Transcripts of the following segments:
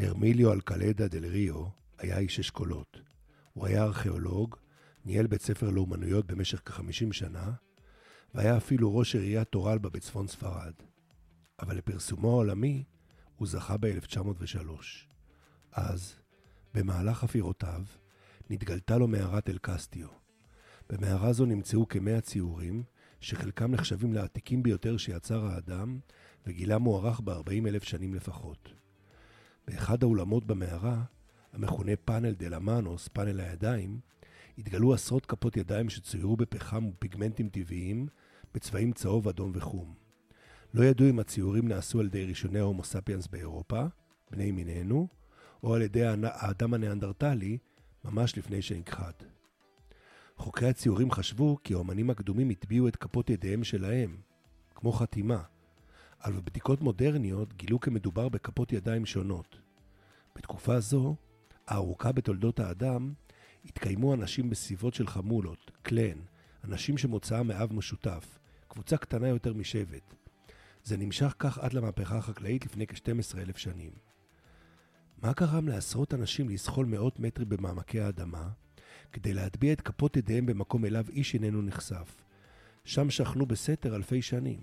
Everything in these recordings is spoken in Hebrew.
הרמיליו אלקלדה דל ריו היה איש אשכולות. הוא היה ארכיאולוג, ניהל בית ספר לאומנויות במשך כ-50 שנה, והיה אפילו ראש עיריית טורלבה בצפון ספרד. אבל לפרסומו העולמי הוא זכה ב-1903. אז, במהלך חפירותיו, נתגלתה לו מערת אל-קסטיו. במערה זו נמצאו כמאה ציורים, שחלקם נחשבים לעתיקים ביותר שיצר האדם, וגילם מוערך ב-40 אלף שנים לפחות. באחד האולמות במערה, המכונה פאנל דה למאנוס, פאנל הידיים, התגלו עשרות כפות ידיים שצוירו בפחם ופיגמנטים טבעיים בצבעים צהוב, אדום וחום. לא ידעו אם הציורים נעשו על ידי ראשוני ההומו ספיאנס באירופה, בני מינינו, או על ידי האדם הניאנדרטלי, ממש לפני שנכחד. חוקרי הציורים חשבו כי האמנים הקדומים הטביעו את כפות ידיהם שלהם, כמו חתימה, אבל בבדיקות מודרניות גילו כי מדובר בכפות ידיים שונות. בתקופה זו, הארוכה בתולדות האדם, התקיימו אנשים בסביבות של חמולות, קלן, אנשים שמוצאם מאב משותף, קבוצה קטנה יותר משבט. זה נמשך כך עד למהפכה החקלאית לפני כ-12,000 שנים. מה גרם לעשרות אנשים לזחול מאות מטרים במעמקי האדמה, כדי להטביע את כפות ידיהם במקום אליו איש איננו נחשף? שם שכנו בסתר אלפי שנים.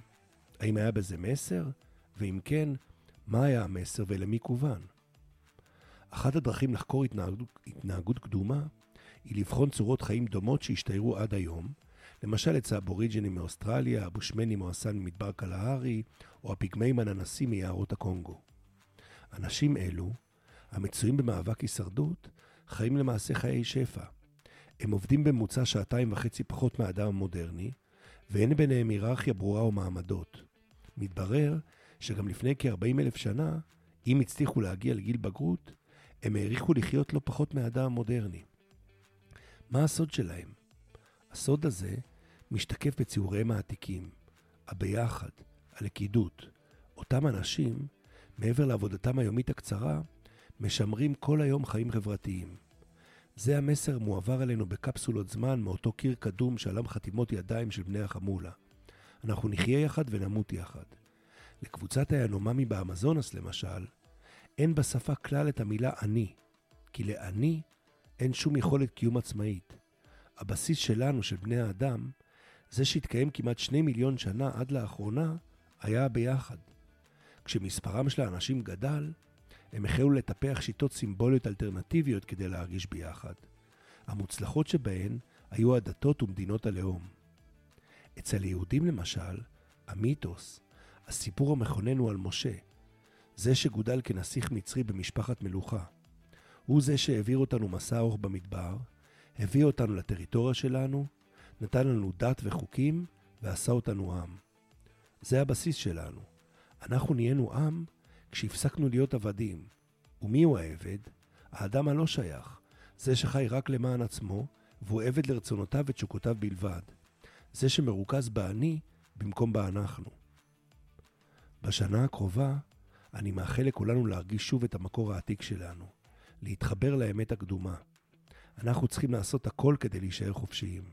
האם היה בזה מסר? ואם כן, מה היה המסר ולמי כוון? אחת הדרכים לחקור התנהגות, התנהגות קדומה היא לבחון צורות חיים דומות שהשתיירו עד היום, למשל אצל האבוריג'ינים מאוסטרליה, הבושמנים או הסן ממדבר קלהרי, או הפיגמאים הננסים מיערות הקונגו. אנשים אלו, המצויים במאבק הישרדות, חיים למעשה חיי שפע. הם עובדים בממוצע שעתיים וחצי פחות מהאדם המודרני, ואין ביניהם היררכיה ברורה או מעמדות. מתברר שגם לפני כ-40 אלף שנה, אם הצליחו להגיע לגיל בגרות, הם העריכו לחיות לא פחות מהאדם המודרני. מה הסוד שלהם? הסוד הזה משתקף בציוריהם העתיקים, הביחד, הלכידות. אותם אנשים, מעבר לעבודתם היומית הקצרה, משמרים כל היום חיים חברתיים. זה המסר מועבר אלינו בקפסולות זמן מאותו קיר קדום שעליו חתימות ידיים של בני החמולה. אנחנו נחיה יחד ונמות יחד. לקבוצת היאנוממי באמזונס, למשל, אין בשפה כלל את המילה אני, כי לאני אין שום יכולת קיום עצמאית. הבסיס שלנו, של בני האדם, זה שהתקיים כמעט שני מיליון שנה עד לאחרונה, היה ביחד. כשמספרם של האנשים גדל, הם החלו לטפח שיטות סימבוליות אלטרנטיביות כדי להרגיש ביחד. המוצלחות שבהן היו הדתות ומדינות הלאום. אצל יהודים למשל, המיתוס, הסיפור המכונן הוא על משה, זה שגודל כנסיך מצרי במשפחת מלוכה. הוא זה שהעביר אותנו מסע ארוך במדבר, הביא אותנו לטריטוריה שלנו, נתן לנו דת וחוקים, ועשה אותנו עם. זה הבסיס שלנו. אנחנו נהיינו עם כשהפסקנו להיות עבדים. ומי הוא העבד? האדם הלא שייך, זה שחי רק למען עצמו, והוא עבד לרצונותיו ותשוקותיו בלבד. זה שמרוכז באני במקום באנחנו. בשנה הקרובה אני מאחל לכולנו להרגיש שוב את המקור העתיק שלנו, להתחבר לאמת הקדומה. אנחנו צריכים לעשות הכל כדי להישאר חופשיים.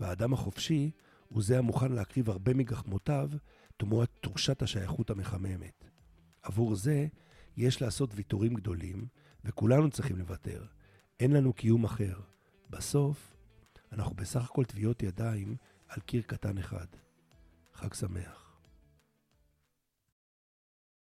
והאדם החופשי הוא זה המוכן להקריב הרבה מגחמותיו תמורת תחושת השייכות המחממת. עבור זה יש לעשות ויתורים גדולים, וכולנו צריכים לוותר. אין לנו קיום אחר. בסוף, אנחנו בסך הכל טביעות ידיים על קיר קטן אחד. חג שמח.